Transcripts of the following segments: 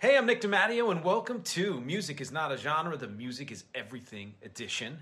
Hey, I'm Nick DiMatteo, and welcome to Music is Not a Genre, the Music is Everything edition.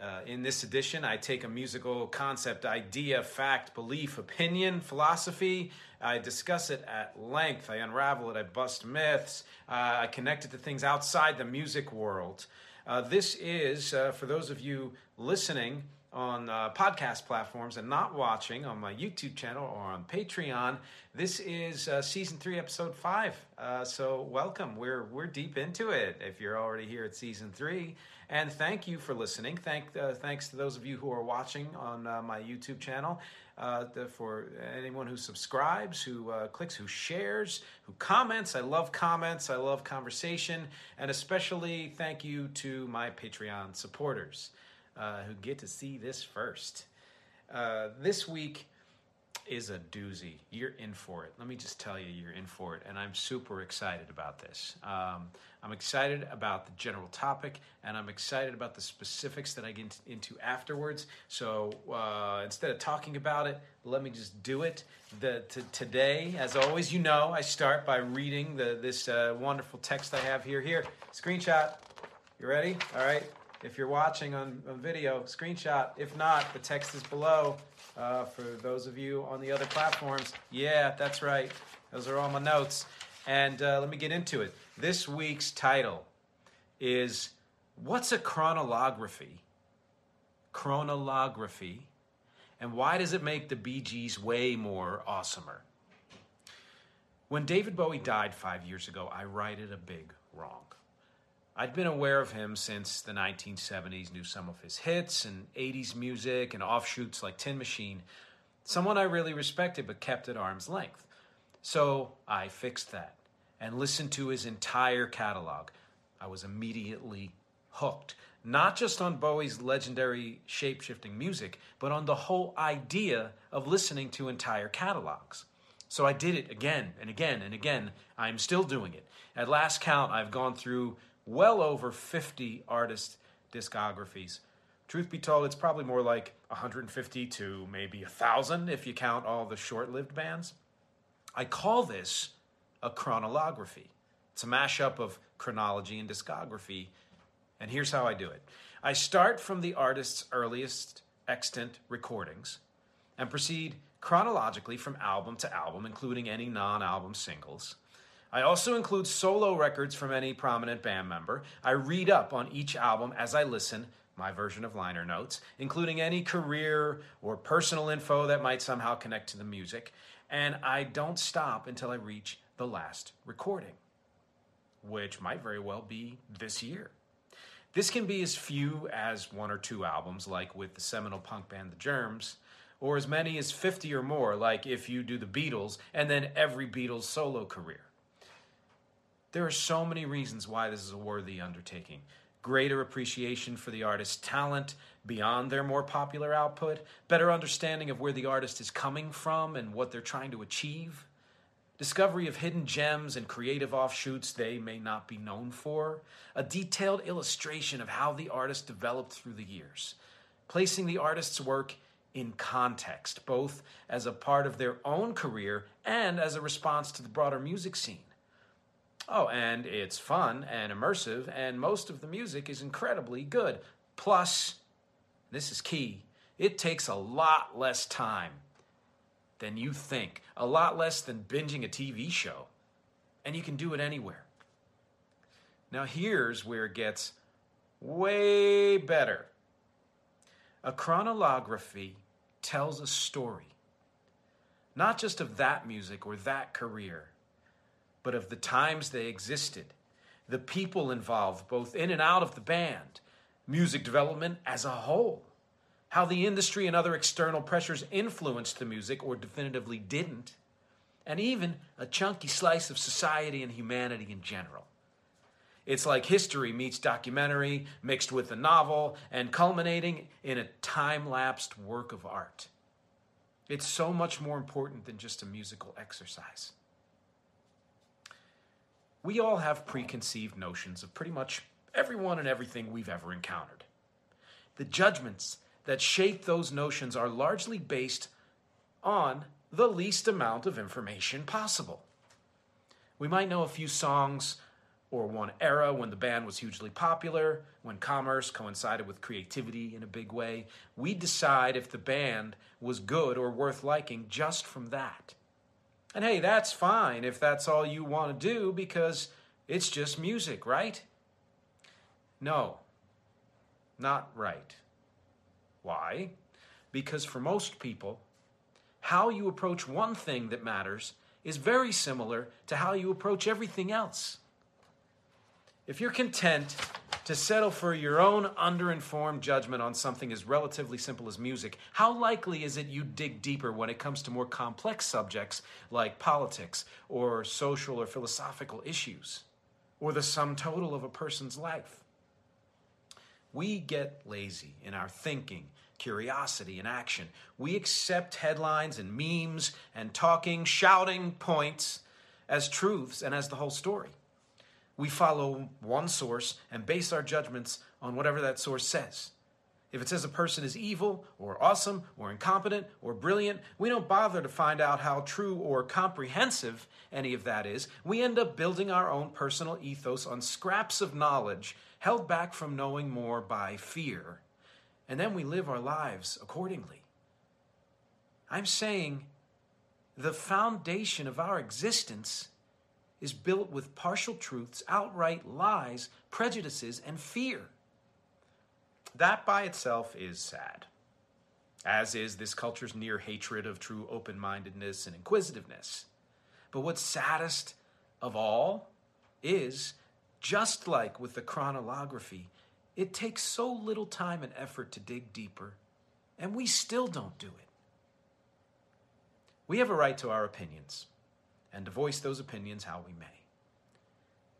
Uh, in this edition, I take a musical concept, idea, fact, belief, opinion, philosophy. I discuss it at length. I unravel it. I bust myths. Uh, I connect it to things outside the music world. Uh, this is, uh, for those of you listening, on uh, podcast platforms and not watching on my YouTube channel or on Patreon, this is uh, season three, episode five. Uh, so welcome. We're we're deep into it. If you're already here at season three, and thank you for listening. Thank uh, thanks to those of you who are watching on uh, my YouTube channel. Uh, the, for anyone who subscribes, who clicks, who shares, who comments. I love comments. I love conversation, and especially thank you to my Patreon supporters uh, who get to see this first. Uh, this week is a doozy. You're in for it. Let me just tell you, you're in for it. And I'm super excited about this. Um, I'm excited about the general topic, and I'm excited about the specifics that I get into afterwards. So uh, instead of talking about it, let me just do it. The, t- today, as always, you know, I start by reading the, this uh, wonderful text I have here. Here, screenshot. You ready? All right. If you're watching on, on video, screenshot. If not, the text is below. Uh, for those of you on the other platforms, yeah, that's right. Those are all my notes. And uh, let me get into it. This week's title is What's a chronolography? Chronolography. And why does it make the Gees way more awesomer? When David Bowie died five years ago, I righted a big wrong. I'd been aware of him since the 1970s, knew some of his hits and 80s music and offshoots like Tin Machine. Someone I really respected but kept at arm's length. So I fixed that and listened to his entire catalog. I was immediately hooked, not just on Bowie's legendary shape shifting music, but on the whole idea of listening to entire catalogs. So I did it again and again and again. I'm still doing it. At last count, I've gone through well over 50 artist discographies. Truth be told, it's probably more like 150 to maybe 1,000 if you count all the short lived bands. I call this a chronolography. It's a mashup of chronology and discography. And here's how I do it I start from the artist's earliest extant recordings and proceed chronologically from album to album, including any non album singles. I also include solo records from any prominent band member. I read up on each album as I listen, my version of liner notes, including any career or personal info that might somehow connect to the music. And I don't stop until I reach the last recording, which might very well be this year. This can be as few as one or two albums, like with the seminal punk band The Germs, or as many as 50 or more, like if you do the Beatles and then every Beatles solo career. There are so many reasons why this is a worthy undertaking. Greater appreciation for the artist's talent beyond their more popular output, better understanding of where the artist is coming from and what they're trying to achieve, discovery of hidden gems and creative offshoots they may not be known for, a detailed illustration of how the artist developed through the years, placing the artist's work in context, both as a part of their own career and as a response to the broader music scene. Oh, and it's fun and immersive, and most of the music is incredibly good. Plus, this is key, it takes a lot less time than you think, a lot less than binging a TV show, and you can do it anywhere. Now, here's where it gets way better. A chronolography tells a story, not just of that music or that career, but of the times they existed, the people involved, both in and out of the band, music development as a whole, how the industry and other external pressures influenced the music or definitively didn't, and even a chunky slice of society and humanity in general. It's like history meets documentary, mixed with a novel, and culminating in a time lapsed work of art. It's so much more important than just a musical exercise. We all have preconceived notions of pretty much everyone and everything we've ever encountered. The judgments that shape those notions are largely based on the least amount of information possible. We might know a few songs or one era when the band was hugely popular, when commerce coincided with creativity in a big way. We decide if the band was good or worth liking just from that. And hey, that's fine if that's all you want to do because it's just music, right? No, not right. Why? Because for most people, how you approach one thing that matters is very similar to how you approach everything else. If you're content to settle for your own underinformed judgment on something as relatively simple as music, how likely is it you dig deeper when it comes to more complex subjects like politics or social or philosophical issues or the sum total of a person's life? We get lazy in our thinking, curiosity, and action. We accept headlines and memes and talking, shouting points as truths and as the whole story we follow one source and base our judgments on whatever that source says. If it says a person is evil or awesome or incompetent or brilliant, we don't bother to find out how true or comprehensive any of that is. We end up building our own personal ethos on scraps of knowledge held back from knowing more by fear. And then we live our lives accordingly. I'm saying the foundation of our existence is built with partial truths, outright lies, prejudices, and fear. That by itself is sad, as is this culture's near hatred of true open mindedness and inquisitiveness. But what's saddest of all is, just like with the chronolography, it takes so little time and effort to dig deeper, and we still don't do it. We have a right to our opinions and to voice those opinions how we may.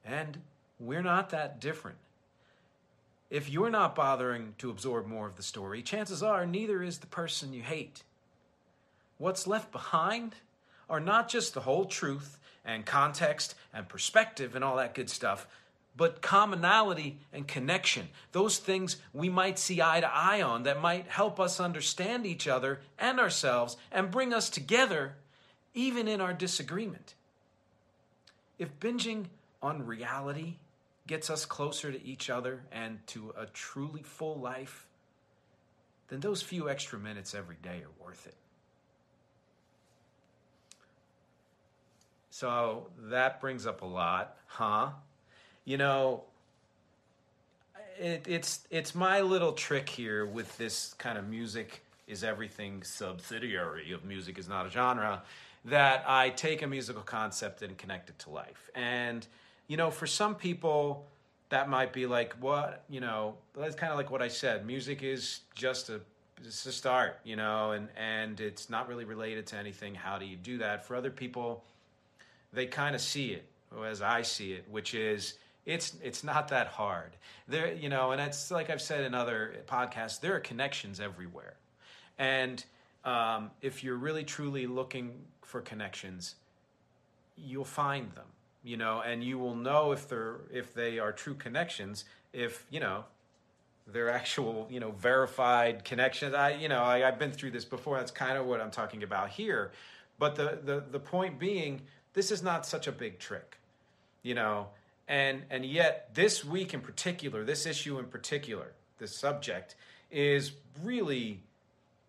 And we're not that different. If you're not bothering to absorb more of the story, chances are neither is the person you hate. What's left behind are not just the whole truth and context and perspective and all that good stuff, but commonality and connection. Those things we might see eye to eye on that might help us understand each other and ourselves and bring us together even in our disagreement. If binging on reality gets us closer to each other and to a truly full life, then those few extra minutes every day are worth it. So that brings up a lot, huh? You know, it, it's it's my little trick here with this kind of music is everything subsidiary of music is not a genre that I take a musical concept and connect it to life. And, you know, for some people, that might be like, what, you know, that's kind of like what I said. Music is just a, it's a start, you know, and, and it's not really related to anything. How do you do that? For other people, they kind of see it as I see it, which is, it's it's not that hard. There, you know, and it's like I've said in other podcasts, there are connections everywhere, and um, if you're really truly looking for connections, you'll find them, you know, and you will know if they're if they are true connections, if you know they're actual, you know, verified connections. I, you know, I, have been through this before. That's kind of what I'm talking about here. But the, the the point being, this is not such a big trick, you know, and and yet this week in particular, this issue in particular, this subject is really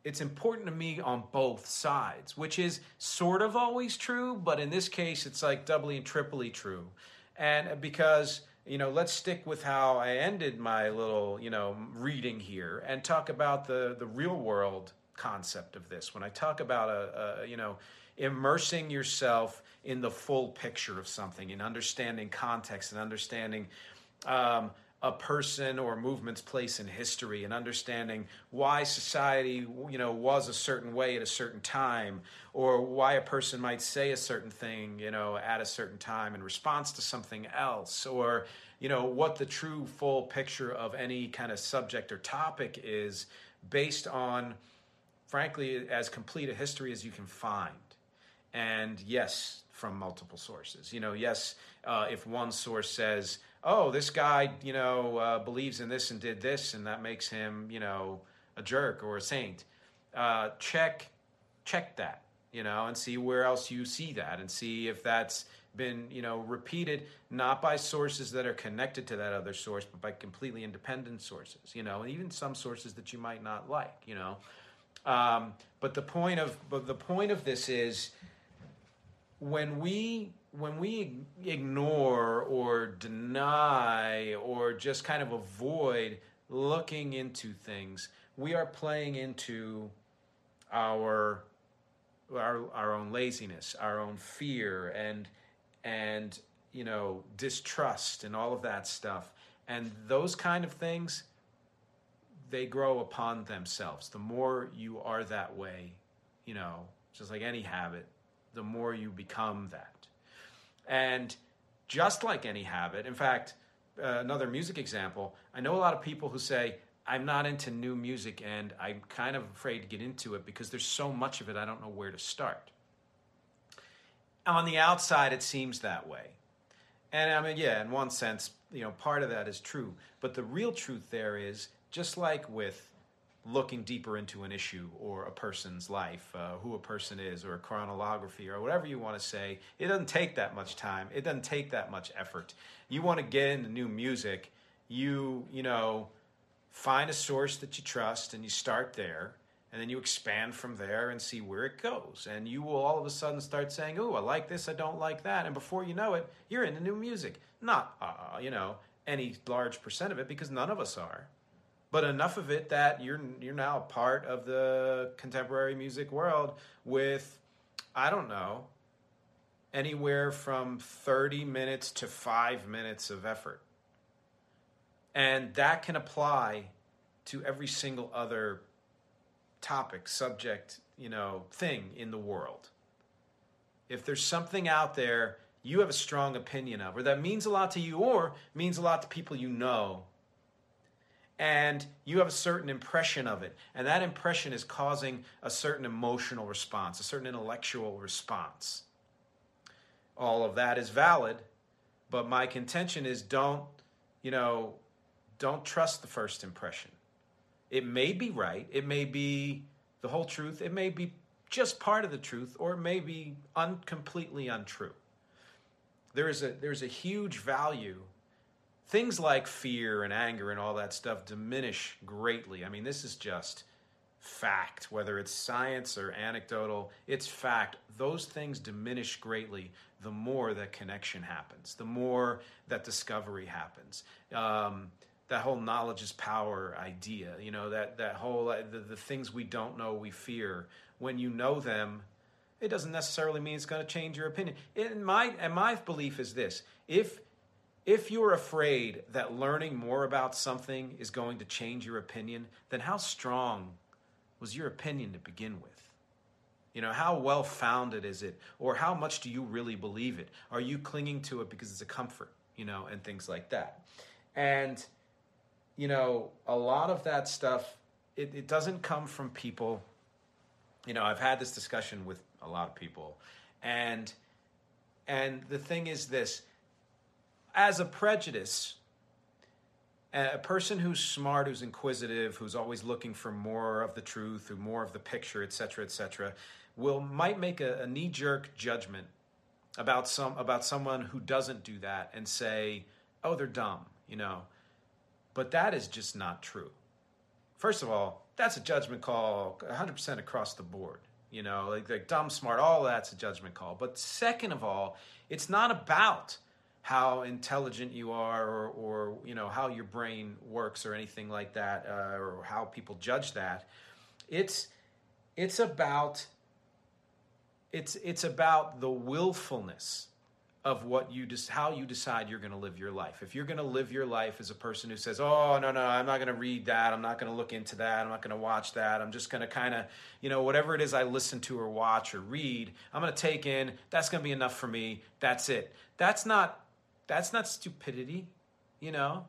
it's important to me on both sides, which is sort of always true, but in this case, it's like doubly and triply true. And because you know, let's stick with how I ended my little, you know, reading here and talk about the the real world concept of this. When I talk about a, a you know, immersing yourself in the full picture of something, in understanding context and understanding um, a person or movement's place in history and understanding why society you know was a certain way at a certain time or why a person might say a certain thing you know at a certain time in response to something else or you know what the true full picture of any kind of subject or topic is based on frankly as complete a history as you can find. And yes from multiple sources. You know yes uh, if one source says oh, this guy, you know, uh, believes in this and did this, and that makes him, you know, a jerk or a saint. Uh, check, check that, you know, and see where else you see that, and see if that's been, you know, repeated not by sources that are connected to that other source, but by completely independent sources, you know, and even some sources that you might not like, you know. Um, but the point of, but the point of this is when we when we ignore or deny or just kind of avoid looking into things, we are playing into our our our own laziness, our own fear and and you know distrust and all of that stuff. And those kind of things they grow upon themselves. The more you are that way, you know, just like any habit, the more you become that. And just like any habit, in fact, uh, another music example, I know a lot of people who say, I'm not into new music and I'm kind of afraid to get into it because there's so much of it, I don't know where to start. On the outside, it seems that way. And I mean, yeah, in one sense, you know, part of that is true. But the real truth there is just like with looking deeper into an issue or a person's life, uh, who a person is, or a chronology, or whatever you want to say. It doesn't take that much time. It doesn't take that much effort. You want to get into new music, you you know, find a source that you trust, and you start there. And then you expand from there and see where it goes. And you will all of a sudden start saying, Oh, I like this, I don't like that. And before you know it, you're into new music. Not, uh, you know, any large percent of it, because none of us are but enough of it that you're you're now a part of the contemporary music world with I don't know anywhere from 30 minutes to 5 minutes of effort. And that can apply to every single other topic, subject, you know, thing in the world. If there's something out there you have a strong opinion of, or that means a lot to you, or means a lot to people you know, and you have a certain impression of it. And that impression is causing a certain emotional response, a certain intellectual response. All of that is valid, but my contention is don't, you know, don't trust the first impression. It may be right, it may be the whole truth, it may be just part of the truth, or it may be un- completely untrue. There is a, there's a huge value things like fear and anger and all that stuff diminish greatly. I mean, this is just fact, whether it's science or anecdotal, it's fact. Those things diminish greatly the more that connection happens, the more that discovery happens. Um, that whole knowledge is power idea, you know, that, that whole, uh, the, the things we don't know, we fear. When you know them, it doesn't necessarily mean it's going to change your opinion. In my, and my belief is this if if you're afraid that learning more about something is going to change your opinion, then how strong was your opinion to begin with? You know, how well founded is it? Or how much do you really believe it? Are you clinging to it because it's a comfort, you know, and things like that? And, you know, a lot of that stuff, it, it doesn't come from people. You know, I've had this discussion with a lot of people. And and the thing is this as a prejudice, a person who's smart, who's inquisitive, who's always looking for more of the truth, or more of the picture, etc., etc., will might make a, a knee-jerk judgment about some about someone who doesn't do that and say, "Oh, they're dumb," you know. But that is just not true. First of all, that's a judgment call 100% across the board. You know, like, like dumb, smart, all that's a judgment call. But second of all, it's not about how intelligent you are or, or you know how your brain works or anything like that uh, or how people judge that it's it's about it's it's about the willfulness of what you just how you decide you're going to live your life. If you're going to live your life as a person who says, "Oh, no, no, I'm not going to read that. I'm not going to look into that. I'm not going to watch that. I'm just going to kind of, you know, whatever it is I listen to or watch or read, I'm going to take in. That's going to be enough for me. That's it." That's not that's not stupidity, you know?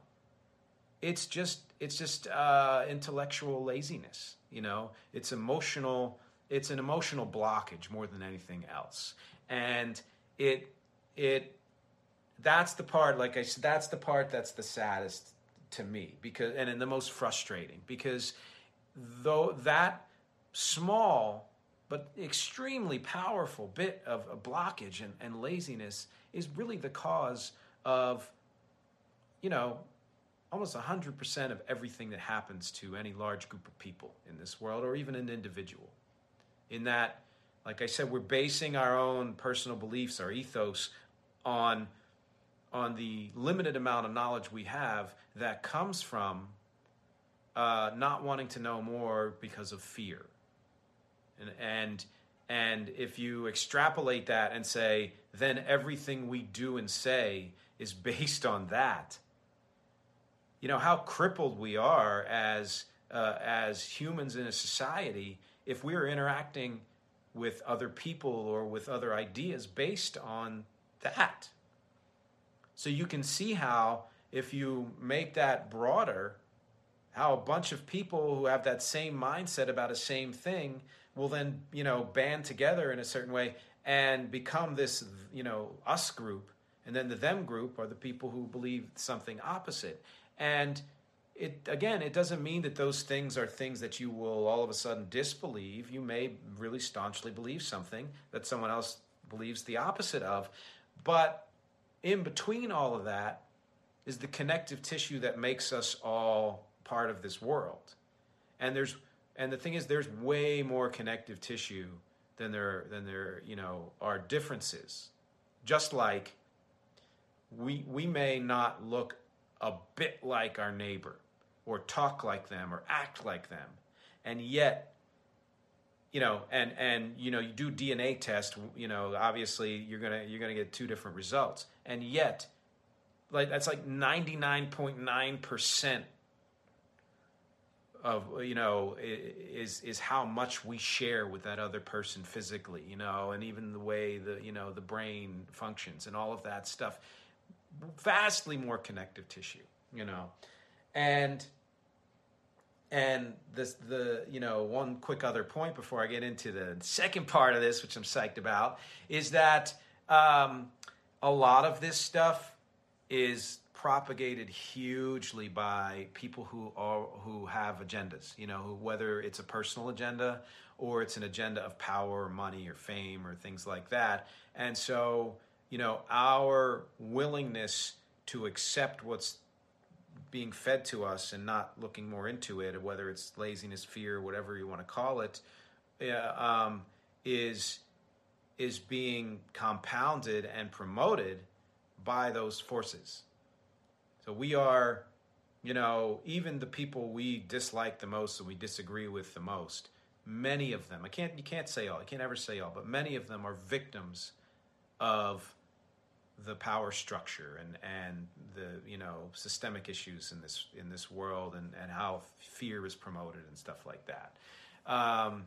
It's just it's just uh, intellectual laziness, you know? It's emotional it's an emotional blockage more than anything else. And it it that's the part like i said that's the part that's the saddest to me because and, and the most frustrating because though that small but extremely powerful bit of a blockage and, and laziness is really the cause of you know almost 100% of everything that happens to any large group of people in this world or even an individual in that like i said we're basing our own personal beliefs our ethos on on the limited amount of knowledge we have that comes from uh, not wanting to know more because of fear. And, and and if you extrapolate that and say, then everything we do and say is based on that. You know how crippled we are as uh, as humans in a society if we are interacting with other people or with other ideas based on that. So you can see how, if you make that broader, how a bunch of people who have that same mindset about a same thing will then, you know, band together in a certain way and become this, you know, us group. And then the them group are the people who believe something opposite. And it again, it doesn't mean that those things are things that you will all of a sudden disbelieve. You may really staunchly believe something that someone else believes the opposite of. But in between all of that is the connective tissue that makes us all part of this world. And there's and the thing is there's way more connective tissue than there than there, you know, are differences. Just like we we may not look a bit like our neighbor or talk like them or act like them. And yet you know, and and you know, you do DNA test, you know, obviously you're gonna you're gonna get two different results, and yet, like that's like ninety nine point nine percent of you know is is how much we share with that other person physically, you know, and even the way the you know the brain functions and all of that stuff, vastly more connective tissue, you know, and and this the you know one quick other point before I get into the second part of this, which I'm psyched about, is that um, a lot of this stuff is propagated hugely by people who are who have agendas. You know, whether it's a personal agenda or it's an agenda of power, or money, or fame, or things like that. And so, you know, our willingness to accept what's being fed to us and not looking more into it, whether it's laziness, fear, whatever you want to call it, uh, um, is is being compounded and promoted by those forces. So we are, you know, even the people we dislike the most and we disagree with the most. Many of them, I can't, you can't say all, I can't ever say all, but many of them are victims of the power structure and and the you know systemic issues in this in this world and and how fear is promoted and stuff like that. Um,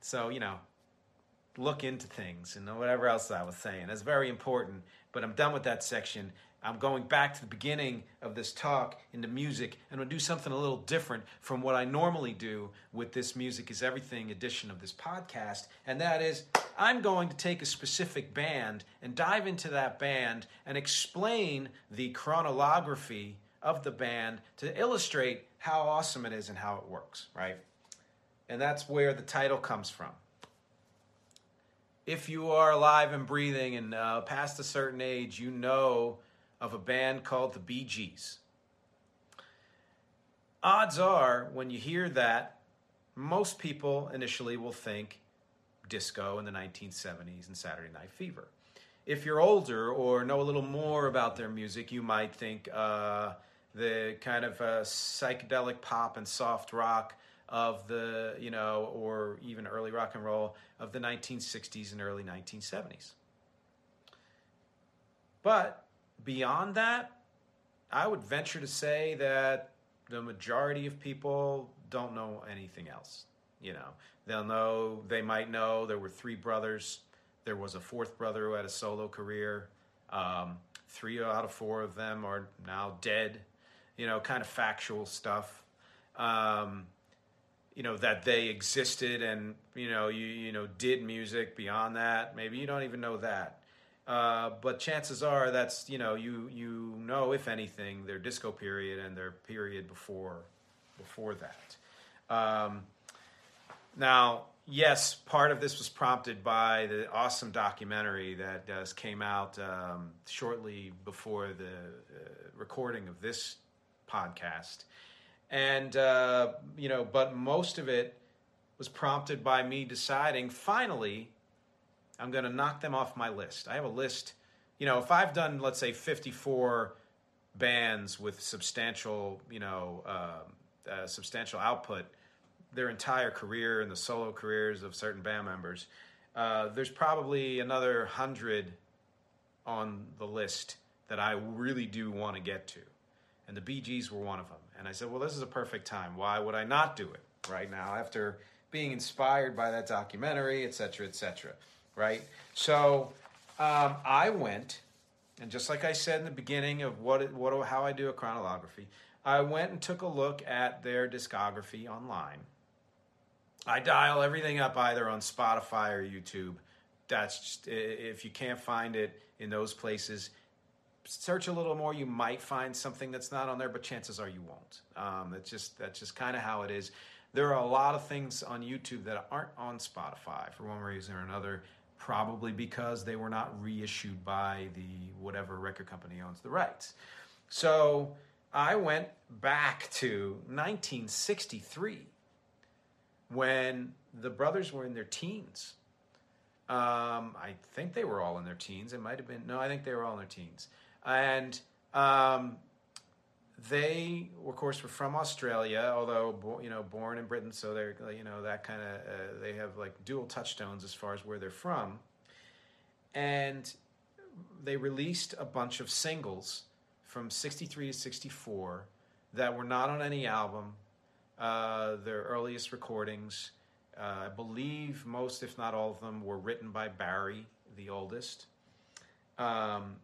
so you know, look into things and whatever else I was saying. That's very important. But I'm done with that section. I'm going back to the beginning of this talk into music and we'll do something a little different from what I normally do with this Music is Everything edition of this podcast. And that is, I'm going to take a specific band and dive into that band and explain the chronology of the band to illustrate how awesome it is and how it works, right? And that's where the title comes from. If you are alive and breathing and uh, past a certain age, you know of a band called the Bee Gees. Odds are, when you hear that, most people initially will think disco in the 1970s and Saturday Night Fever. if you're older or know a little more about their music, you might think uh, the kind of uh, psychedelic pop and soft rock of the, you know, or even early rock and roll of the 1960s and early 1970s. But beyond that, I would venture to say that the majority of people don't know anything else. You know, they'll know, they might know there were three brothers. There was a fourth brother who had a solo career. Um, three out of four of them are now dead. You know, kind of factual stuff. Um, you know that they existed and you know you you know did music beyond that. Maybe you don't even know that. Uh, but chances are that's you know you you know if anything their disco period and their period before before that. Um, now, yes, part of this was prompted by the awesome documentary that uh, came out um, shortly before the uh, recording of this podcast, and uh, you know, but most of it was prompted by me deciding finally I'm going to knock them off my list. I have a list. You know, if I've done, let's say, 54 bands with substantial, you know, uh, uh, substantial output, their entire career and the solo careers of certain band members, uh, there's probably another hundred on the list that I really do want to get to. And the Bee Gees were one of them. And I said, well, this is a perfect time. Why would I not do it right now after being inspired by that documentary, et cetera, et cetera? Right? So um, I went, and just like I said in the beginning of what, what how I do a chronology, I went and took a look at their discography online. I dial everything up either on Spotify or YouTube. That's just, if you can't find it in those places, search a little more. You might find something that's not on there, but chances are you won't. Um, that's just that's just kind of how it is. There are a lot of things on YouTube that aren't on Spotify for one reason or another probably because they were not reissued by the whatever record company owns the rights. So I went back to 1963 when the brothers were in their teens. Um, I think they were all in their teens. It might have been no, I think they were all in their teens, and um, they, of course, were from Australia, although you know born in Britain, so they're you know that kind of uh, they have like dual touchstones as far as where they're from, and they released a bunch of singles from '63 to '64 that were not on any album. Uh, their earliest recordings, uh, I believe most, if not all of them, were written by Barry, the oldest. Um,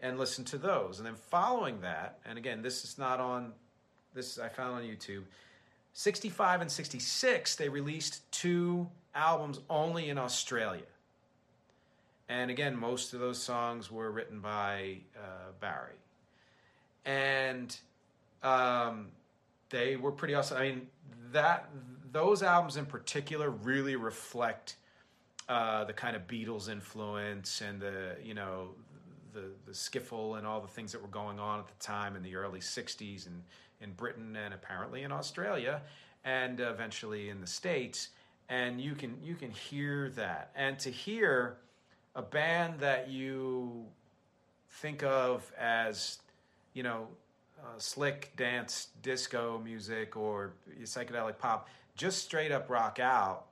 and listen to those. And then following that, and again, this is not on this I found on YouTube. 65 and 66, they released two albums only in Australia. And again, most of those songs were written by uh, Barry. And um, they were pretty awesome. I mean, that those albums in particular really reflect uh, the kind of Beatles influence and the you know the, the skiffle and all the things that were going on at the time in the early 60s in, in Britain and apparently in Australia and eventually in the States. And you can, you can hear that. And to hear a band that you think of as, you know, uh, slick dance disco music or psychedelic pop, just straight up rock out,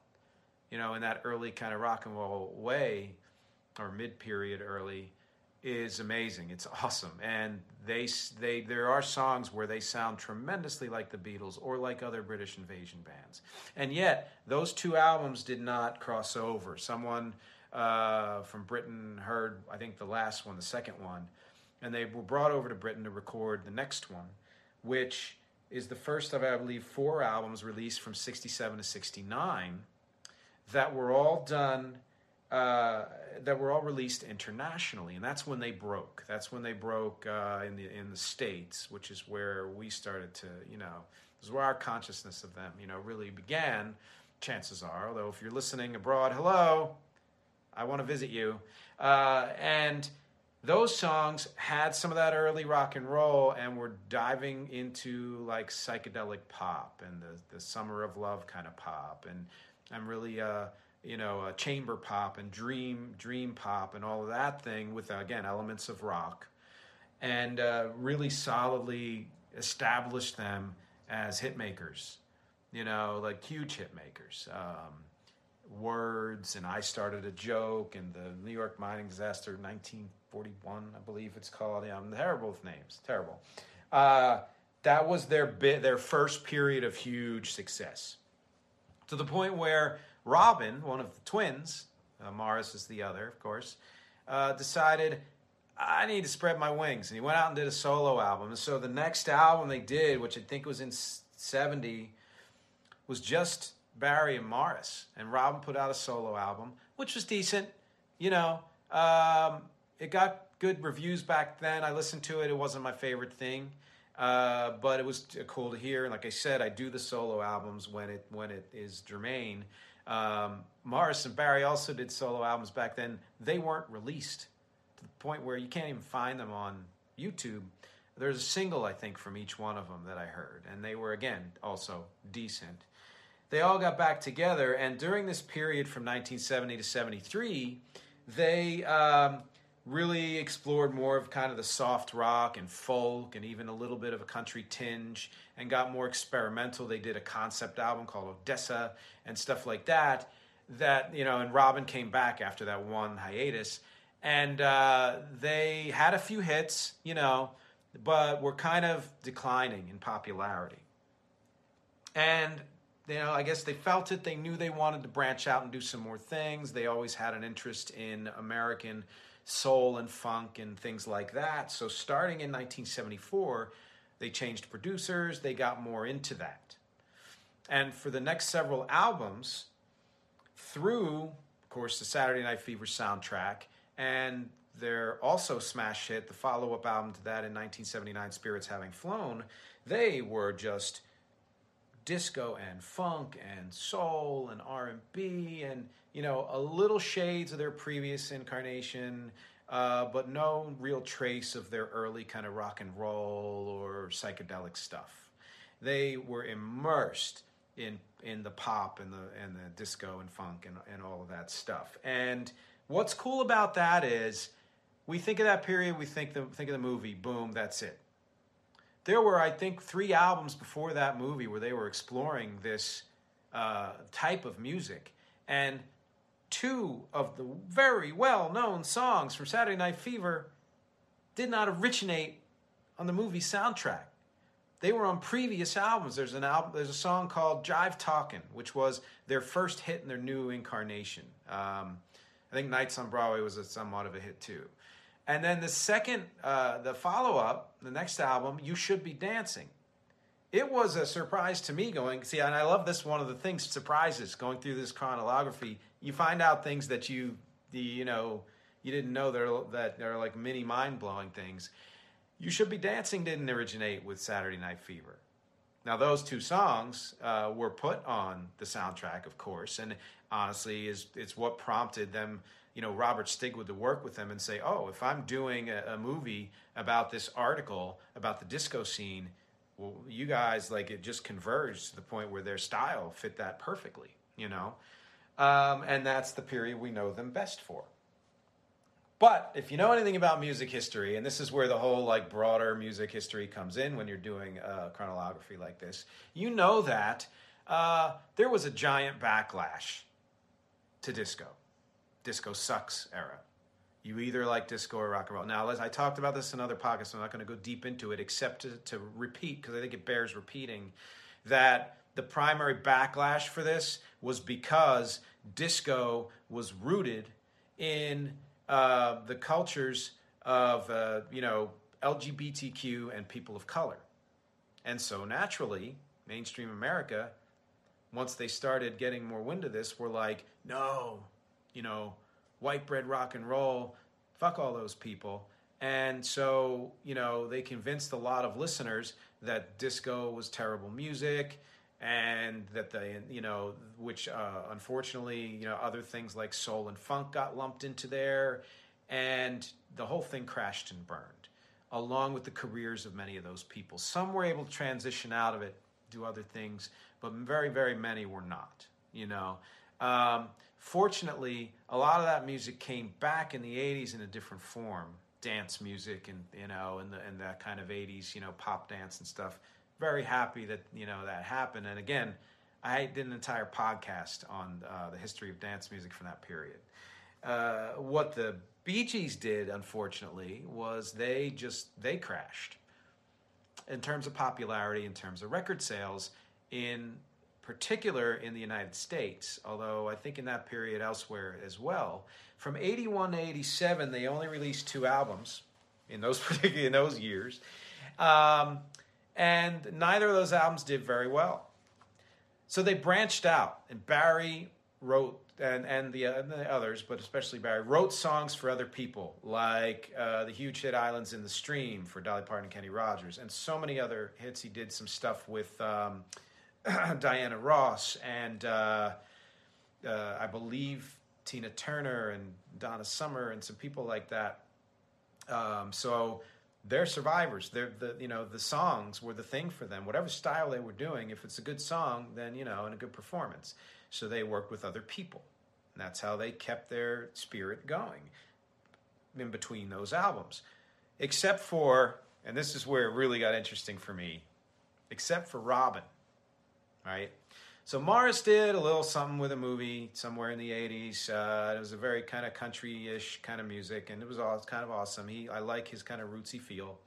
you know, in that early kind of rock and roll way or mid period early is amazing. It's awesome, and they they there are songs where they sound tremendously like the Beatles or like other British invasion bands, and yet those two albums did not cross over. Someone uh, from Britain heard, I think, the last one, the second one, and they were brought over to Britain to record the next one, which is the first of I believe four albums released from '67 to '69 that were all done uh, that were all released internationally, and that's when they broke. That's when they broke uh, in the in the states, which is where we started to, you know, this is where our consciousness of them, you know, really began. Chances are, although if you're listening abroad, hello, I want to visit you, uh, and those songs had some of that early rock and roll and were diving into like psychedelic pop and the, the summer of love kind of pop and i'm really uh, you know, uh, chamber pop and dream dream pop and all of that thing with uh, again elements of rock, and uh, really solidly established them as hit makers. You know, like huge hit makers. Um, words and I started a joke and the New York mining disaster 1941 I believe it's called yeah I'm terrible with names terrible uh, that was their bit their first period of huge success to the point where Robin one of the twins uh, Maurice is the other of course uh, decided I need to spread my wings and he went out and did a solo album and so the next album they did which I think was in 70 was just Barry and Maurice, and Robin put out a solo album, which was decent. You know, um, it got good reviews back then. I listened to it. It wasn't my favorite thing, uh, but it was cool to hear. And like I said, I do the solo albums when it when it is germane. Um, Maurice and Barry also did solo albums back then. They weren't released to the point where you can't even find them on YouTube. There's a single I think from each one of them that I heard, and they were again also decent they all got back together, and during this period from 1970 to 73, they um, really explored more of kind of the soft rock and folk and even a little bit of a country tinge and got more experimental. They did a concept album called Odessa and stuff like that. That, you know, and Robin came back after that one hiatus. And uh, they had a few hits, you know, but were kind of declining in popularity. And you know, I guess they felt it. They knew they wanted to branch out and do some more things. They always had an interest in American soul and funk and things like that. So starting in 1974, they changed producers. They got more into that. And for the next several albums, through, of course, the Saturday Night Fever soundtrack and their also smash hit, the follow up album to that in 1979, Spirits Having Flown, they were just disco and funk and soul and R&B and you know a little shades of their previous incarnation uh, but no real trace of their early kind of rock and roll or psychedelic stuff. They were immersed in in the pop and the and the disco and funk and, and all of that stuff. And what's cool about that is we think of that period we think the think of the movie boom that's it there were, I think, three albums before that movie where they were exploring this uh, type of music. And two of the very well known songs from Saturday Night Fever did not originate on the movie soundtrack. They were on previous albums. There's an album. There's a song called "Jive Talkin'," which was their first hit in their new incarnation. Um, I think "Nights on Broadway" was a, somewhat of a hit too. And then the second, uh, the follow up, the next album, You Should Be Dancing. It was a surprise to me going, see, and I love this one of the things, surprises, going through this chronology. You find out things that you, you know, you didn't know they're, that are like mini mind blowing things. You Should Be Dancing didn't originate with Saturday Night Fever. Now, those two songs uh, were put on the soundtrack, of course, and honestly, is it's what prompted them you know Robert Stigwood to work with them and say, oh, if I'm doing a, a movie about this article about the disco scene, well, you guys like it just converged to the point where their style fit that perfectly, you know, um, and that's the period we know them best for. But if you know anything about music history, and this is where the whole like broader music history comes in when you're doing a chronology like this, you know that uh, there was a giant backlash to disco disco sucks era. You either like disco or rock and roll. Now, as I talked about this in other podcasts, I'm not going to go deep into it except to, to repeat because I think it bears repeating that the primary backlash for this was because disco was rooted in uh, the cultures of uh, you know LGBTQ and people of color, and so naturally, mainstream America, once they started getting more wind of this, were like, no, you know, white bread rock and roll, fuck all those people. And so, you know, they convinced a lot of listeners that disco was terrible music and that they, you know, which uh, unfortunately, you know, other things like soul and funk got lumped into there. And the whole thing crashed and burned, along with the careers of many of those people. Some were able to transition out of it, do other things, but very, very many were not, you know. Um, fortunately, a lot of that music came back in the 80s in a different form. Dance music and you know and the and that kind of 80s you know pop dance and stuff. Very happy that you know that happened. And again i did an entire podcast on uh, the history of dance music from that period. Uh, what the Bee Gees did unfortunately was they just they crashed in terms of popularity in terms of record sales in particular in the United States, although I think in that period elsewhere as well. From 81 to 87, they only released two albums in those particular in those years. Um, and neither of those albums did very well. So they branched out, and Barry wrote, and, and, the, and the others, but especially Barry, wrote songs for other people, like uh, the huge hit Islands in the Stream for Dolly Parton and Kenny Rogers, and so many other hits. He did some stuff with. Um, Diana Ross and uh, uh, I believe Tina Turner and Donna Summer and some people like that. Um, so they're survivors. They're the you know the songs were the thing for them. Whatever style they were doing, if it's a good song, then you know and a good performance. So they worked with other people. And that's how they kept their spirit going in between those albums. Except for, and this is where it really got interesting for me, except for Robin right? So Maurice did a little something with a movie somewhere in the '80s. Uh, it was a very kind of country-ish kind of music, and it was all kind of awesome. He, I like his kind of rootsy feel.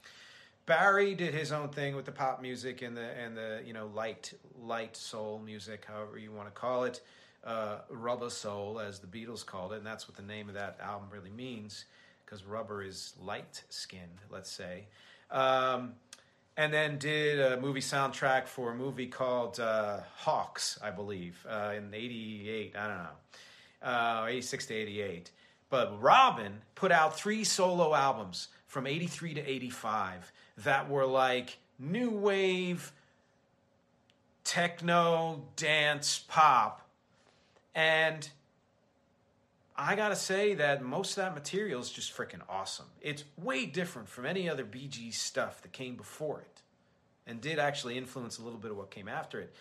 Barry did his own thing with the pop music and the and the you know light light soul music, however you want to call it, uh, rubber soul as the Beatles called it, and that's what the name of that album really means, because rubber is light skinned, let's say. Um, and then did a movie soundtrack for a movie called uh, Hawks, I believe, uh, in '88. I don't know, uh, '86 to '88. But Robin put out three solo albums from '83 to '85 that were like new wave, techno, dance, pop, and I gotta say that most of that material is just freaking awesome. It's way different from any other Bee Gee stuff that came before it, and did actually influence a little bit of what came after it,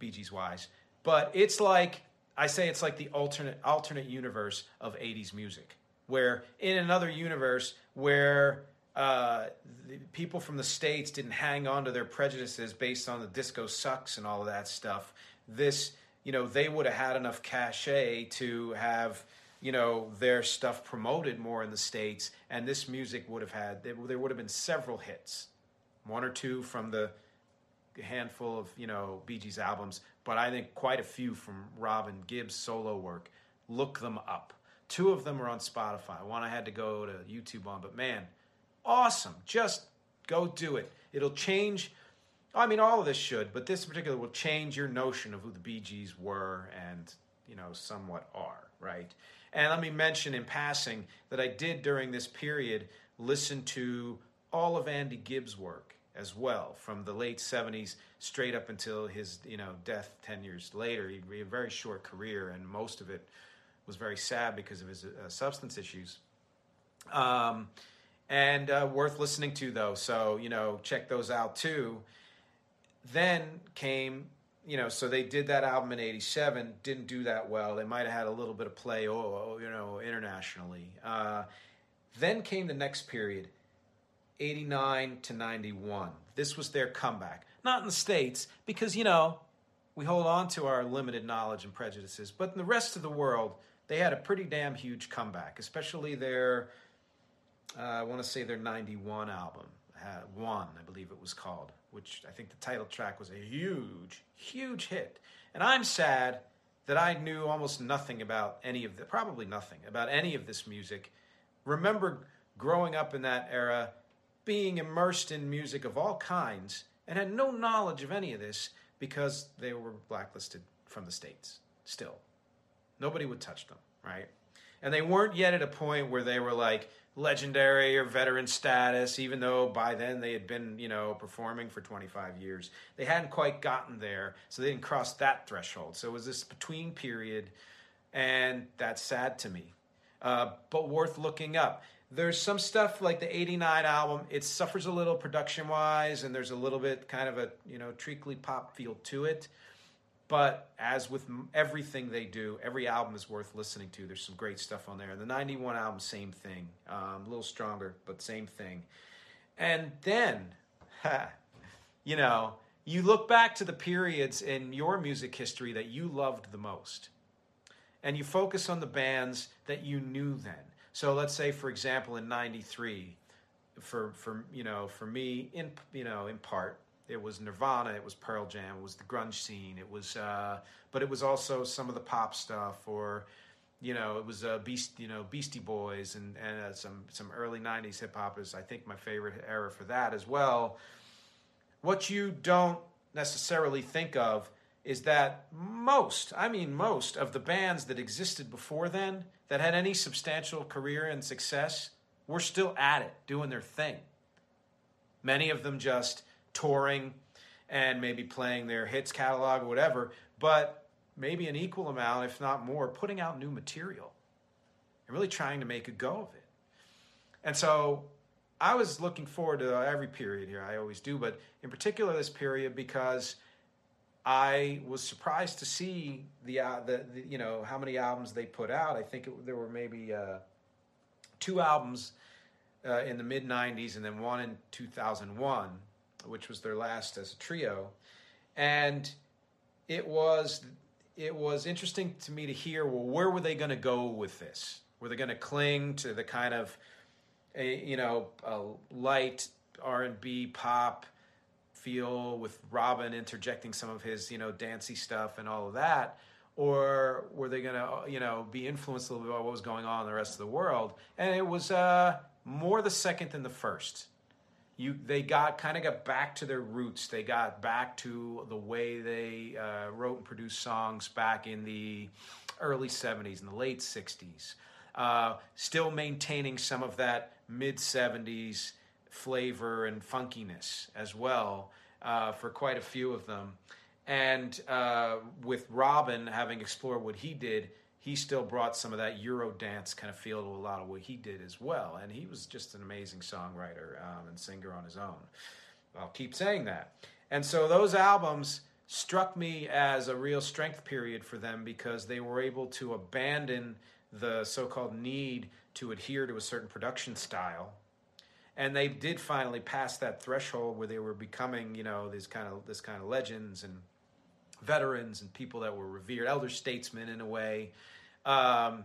Gees wise. But it's like I say, it's like the alternate alternate universe of '80s music, where in another universe where uh, people from the states didn't hang on to their prejudices based on the disco sucks and all of that stuff. This, you know, they would have had enough cachet to have you know their stuff promoted more in the states and this music would have had there would have been several hits. One or two from the handful of you know Bee Gees albums but I think quite a few from Robin Gibb's solo work. Look them up. Two of them are on Spotify. One I had to go to YouTube on but man awesome. Just go do it. It'll change I mean all of this should but this particular will change your notion of who the Bee Gees were and you know somewhat are right and let me mention in passing that I did during this period listen to all of Andy Gibb's work as well, from the late 70s straight up until his you know death 10 years later. He had a very short career, and most of it was very sad because of his uh, substance issues. Um, and uh, worth listening to, though. So, you know, check those out too. Then came you know, so they did that album in '87, didn't do that well. They might have had a little bit of play, oh, you know, internationally. Uh, then came the next period, '89 to '91. This was their comeback. Not in the states, because you know, we hold on to our limited knowledge and prejudices, but in the rest of the world, they had a pretty damn huge comeback, especially their, uh, I want to say their '91 album, One, I believe it was called which I think the title track was a huge, huge hit. And I'm sad that I knew almost nothing about any of the, probably nothing about any of this music. Remember growing up in that era, being immersed in music of all kinds, and had no knowledge of any of this because they were blacklisted from the States still. Nobody would touch them, right? And they weren't yet at a point where they were like, legendary or veteran status, even though by then they had been, you know, performing for 25 years. They hadn't quite gotten there, so they didn't cross that threshold. So it was this between period, and that's sad to me, uh, but worth looking up. There's some stuff like the 89 album, it suffers a little production wise, and there's a little bit kind of a, you know, treacly pop feel to it. But as with everything they do, every album is worth listening to. There's some great stuff on there. The 91 album, same thing. Um, a little stronger, but same thing. And then, you know, you look back to the periods in your music history that you loved the most. And you focus on the bands that you knew then. So let's say, for example, in 93, for, for, you know, for me, in, you know, in part, it was Nirvana, it was Pearl Jam, it was the grunge scene, it was, uh, but it was also some of the pop stuff, or you know, it was uh, Beast, you know, Beastie Boys, and and uh, some some early '90s hip hop is, I think, my favorite era for that as well. What you don't necessarily think of is that most, I mean, most of the bands that existed before then that had any substantial career and success were still at it, doing their thing. Many of them just touring and maybe playing their hits catalog or whatever, but maybe an equal amount, if not more, putting out new material and really trying to make a go of it. And so I was looking forward to every period here. I always do, but in particular this period because I was surprised to see the, uh, the, the you know how many albums they put out. I think it, there were maybe uh, two albums uh, in the mid '90s and then one in 2001 which was their last as a trio, and it was it was interesting to me to hear. Well, where were they going to go with this? Were they going to cling to the kind of a you know a light R and B pop feel with Robin interjecting some of his you know dancey stuff and all of that? Or were they going to, you know, be influenced a little bit by what was going on in the rest of the world? And it was uh, more the second than the first you they got kind of got back to their roots. They got back to the way they uh, wrote and produced songs back in the early '70s and the late '60s. Uh, still maintaining some of that mid '70s flavor and funkiness as well uh, for quite a few of them. And uh, with Robin having explored what he did, he still brought some of that Euro dance kind of feel to a lot of what he did as well. And he was just an amazing songwriter um, and singer on his own. I'll keep saying that. And so those albums struck me as a real strength period for them because they were able to abandon the so called need to adhere to a certain production style. And they did finally pass that threshold where they were becoming, you know, these kind of this kind of legends and veterans and people that were revered, elder statesmen in a way. Um,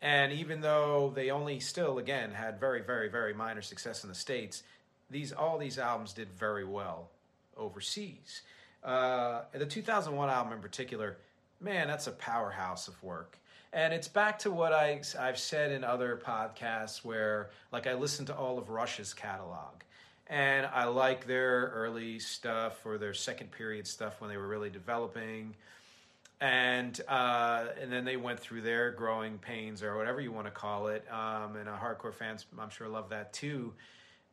and even though they only still, again, had very, very, very minor success in the States, these all these albums did very well overseas. Uh, the 2001 album in particular, man, that's a powerhouse of work. And it's back to what I, I've said in other podcasts where, like, I listened to all of Rush's catalog and I like their early stuff or their second period stuff when they were really developing. And uh, and then they went through their growing pains or whatever you want to call it. Um, and hardcore fans, I'm sure, love that too.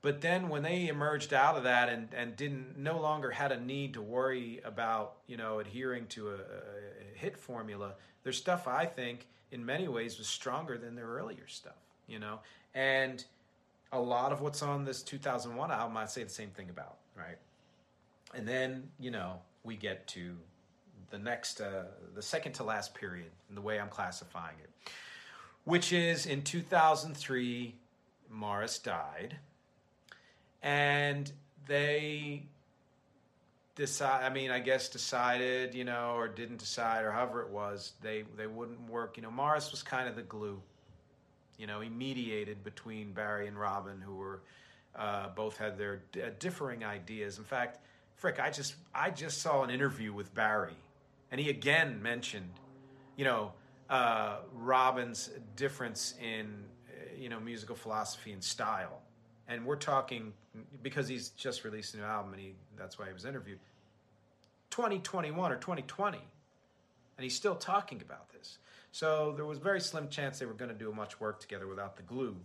But then when they emerged out of that and, and didn't no longer had a need to worry about you know adhering to a, a hit formula, their stuff I think in many ways was stronger than their earlier stuff. You know, and a lot of what's on this 2001 album, I'd say the same thing about, right? And then, you know, we get to the next, uh, the second to last period, in the way I'm classifying it, which is in 2003, Maurice died. And they decide i mean i guess decided you know or didn't decide or however it was they they wouldn't work you know Maurice was kind of the glue you know, he mediated between Barry and Robin, who were uh, both had their d- uh, differing ideas. In fact, Frick, I just I just saw an interview with Barry, and he again mentioned, you know, uh, Robin's difference in uh, you know musical philosophy and style, and we're talking because he's just released a new album, and he that's why he was interviewed. 2021 or 2020, and he's still talking about this. So there was very slim chance they were going to do much work together without the glue.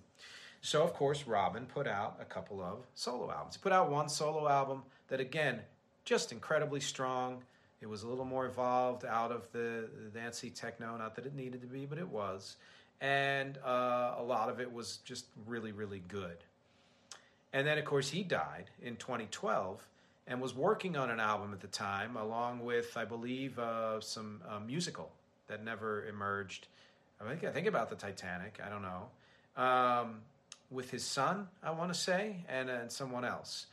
So of course Robin put out a couple of solo albums. He put out one solo album that again, just incredibly strong. It was a little more evolved out of the, the dancey techno, not that it needed to be, but it was. And uh, a lot of it was just really, really good. And then, of course, he died in 2012. And was working on an album at the time, along with, I believe, uh, some uh, musical that never emerged. I think I think about the Titanic. I don't know. Um, with his son, I want to say, and, and someone else.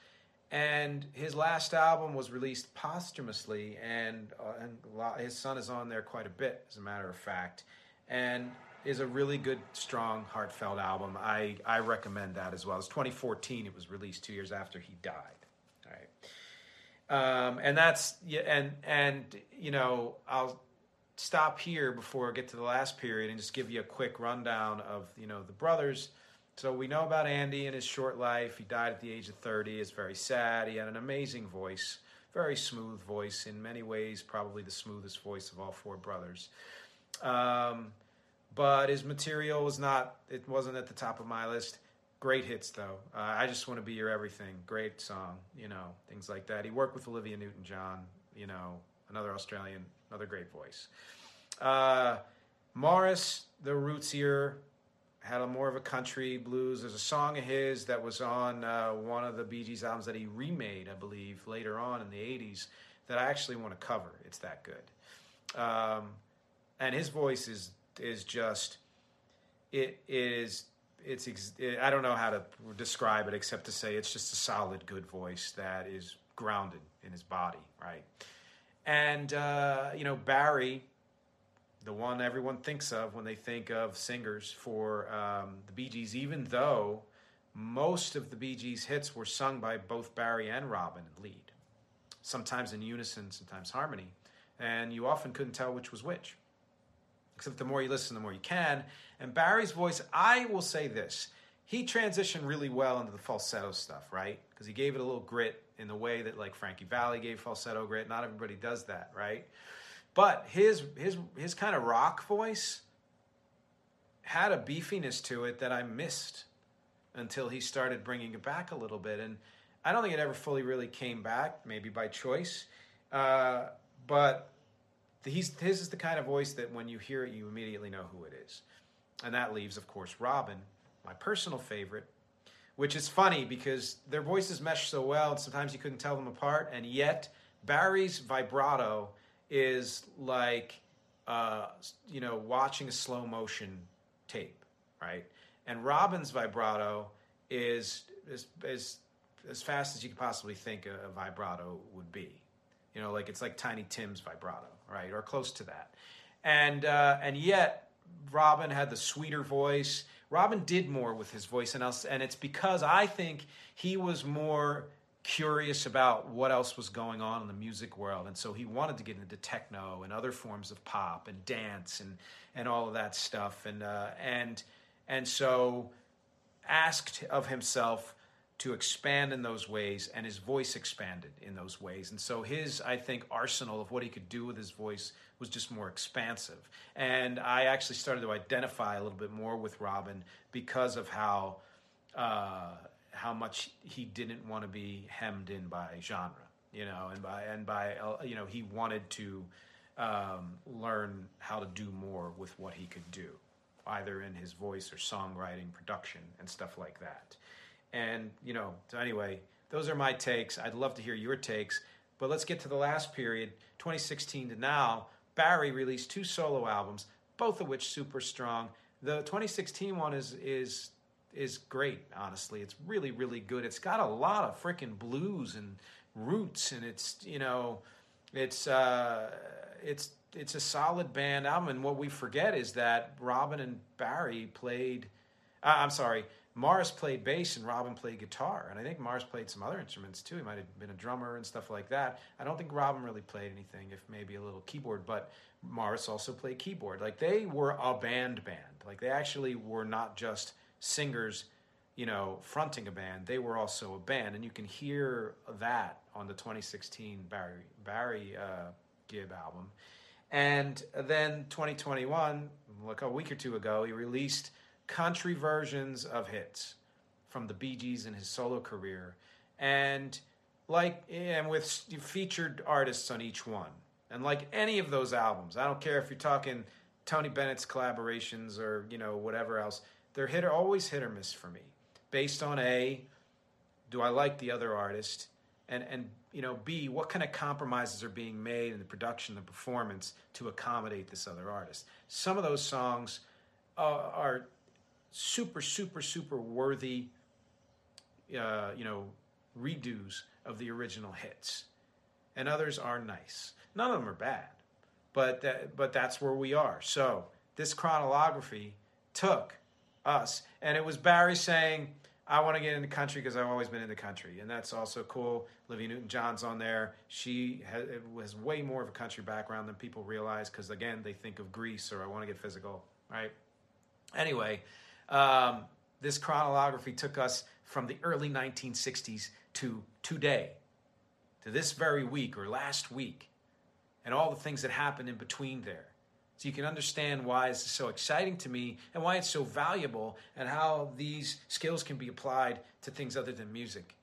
And his last album was released posthumously, and, uh, and his son is on there quite a bit, as a matter of fact, and is a really good, strong, heartfelt album. I, I recommend that as well. It's 2014. It was released two years after he died. Um, and that's and and you know I'll stop here before I get to the last period and just give you a quick rundown of you know the brothers. So we know about Andy and his short life. He died at the age of 30. It's very sad. He had an amazing voice, very smooth voice. In many ways, probably the smoothest voice of all four brothers. Um, but his material was not. It wasn't at the top of my list. Great hits though. Uh, I just want to be your everything. Great song. You know things like that. He worked with Olivia Newton-John. You know another Australian, another great voice. Uh, Maurice, the rootsier, had a more of a country blues. There's a song of his that was on uh, one of the Bee Gees albums that he remade, I believe, later on in the '80s. That I actually want to cover. It's that good. Um, and his voice is is just it is it's it, I don't know how to describe it except to say it's just a solid good voice that is grounded in his body, right? And uh, you know Barry the one everyone thinks of when they think of singers for um, the Bee Gees, even though most of the Bee Gees hits were sung by both Barry and Robin in lead, sometimes in unison, sometimes harmony, and you often couldn't tell which was which. Except the more you listen, the more you can. And Barry's voice, I will say this. He transitioned really well into the falsetto stuff, right? Because he gave it a little grit in the way that, like, Frankie Valli gave falsetto grit. Not everybody does that, right? But his his his kind of rock voice had a beefiness to it that I missed until he started bringing it back a little bit, and I don't think it ever fully really came back. Maybe by choice, uh, but he's his is the kind of voice that when you hear it, you immediately know who it is, and that leaves, of course, Robin, my personal favorite. Which is funny because their voices mesh so well, and sometimes you couldn't tell them apart. And yet, Barry's vibrato is like uh, you know watching a slow motion tape, right? And Robin's vibrato is is, is as fast as you could possibly think a, a vibrato would be. You know, like it's like Tiny Tim's vibrato, right, or close to that. And uh, and yet Robin had the sweeter voice. Robin did more with his voice, and else, and it's because I think he was more curious about what else was going on in the music world and so he wanted to get into techno and other forms of pop and dance and and all of that stuff and uh, and and so asked of himself to expand in those ways and his voice expanded in those ways and so his i think arsenal of what he could do with his voice was just more expansive and i actually started to identify a little bit more with robin because of how uh, how much he didn't want to be hemmed in by genre, you know, and by and by uh, you know he wanted to um, learn how to do more with what he could do, either in his voice or songwriting, production, and stuff like that. And you know, so anyway, those are my takes. I'd love to hear your takes, but let's get to the last period, 2016 to now. Barry released two solo albums, both of which super strong. The 2016 one is is is great. Honestly, it's really really good. It's got a lot of freaking blues and roots, and it's you know, it's uh, it's it's a solid band album. And what we forget is that Robin and Barry played. Uh, I'm sorry, Maurice played bass and Robin played guitar, and I think Maurice played some other instruments too. He might have been a drummer and stuff like that. I don't think Robin really played anything, if maybe a little keyboard, but Maurice also played keyboard. Like they were a band band. Like they actually were not just singers, you know, fronting a band. They were also a band, and you can hear that on the 2016 Barry Barry uh, Gibb album. And then 2021, like a week or two ago, he released country versions of hits from the Bee Gees in his solo career, and like and with featured artists on each one. And like any of those albums, I don't care if you're talking Tony Bennett's collaborations or you know whatever else. They're hit or always hit or miss for me, based on a do I like the other artist, and and you know, B, what kind of compromises are being made in the production, the performance to accommodate this other artist? Some of those songs uh, are super, super, super worthy, uh, you know, redos of the original hits, and others are nice. None of them are bad, but that, but that's where we are. So this chronology took us, and it was Barry saying I want to get into country because I've always been in the country, and that's also cool. Olivia Newton-John's on there. She has, has way more of a country background than people realize because again, they think of Grease or I want to get physical, right? Anyway, um, this chronology took us from the early 1960s to today, to this very week or last week, and all the things that happened in between there so you can understand why this is so exciting to me and why it's so valuable and how these skills can be applied to things other than music.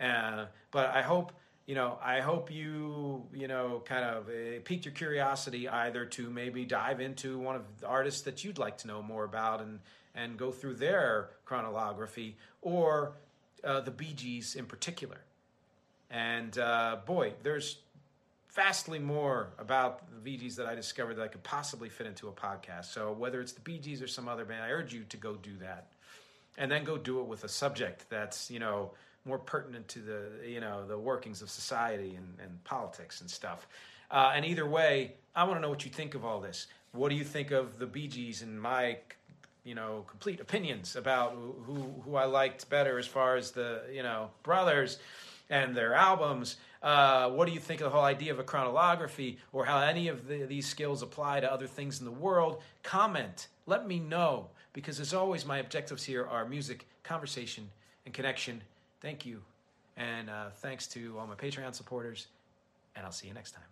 Uh, but I hope you know I hope you you know kind of uh, piqued your curiosity either to maybe dive into one of the artists that you'd like to know more about and and go through their chronology or uh, the Bee Gees in particular. And uh, boy, there's vastly more about the Bee Gees that I discovered that I could possibly fit into a podcast. So whether it's the Bee Gees or some other band, I urge you to go do that, and then go do it with a subject that's you know more pertinent to the you know the workings of society and, and politics and stuff. Uh, and either way, I want to know what you think of all this. What do you think of the Bee Gees and my you know complete opinions about who who I liked better as far as the you know brothers and their albums? Uh, what do you think of the whole idea of a chronology or how any of the, these skills apply to other things in the world? Comment. Let me know because, as always, my objectives here are music, conversation, and connection. Thank you. And uh, thanks to all my Patreon supporters. And I'll see you next time.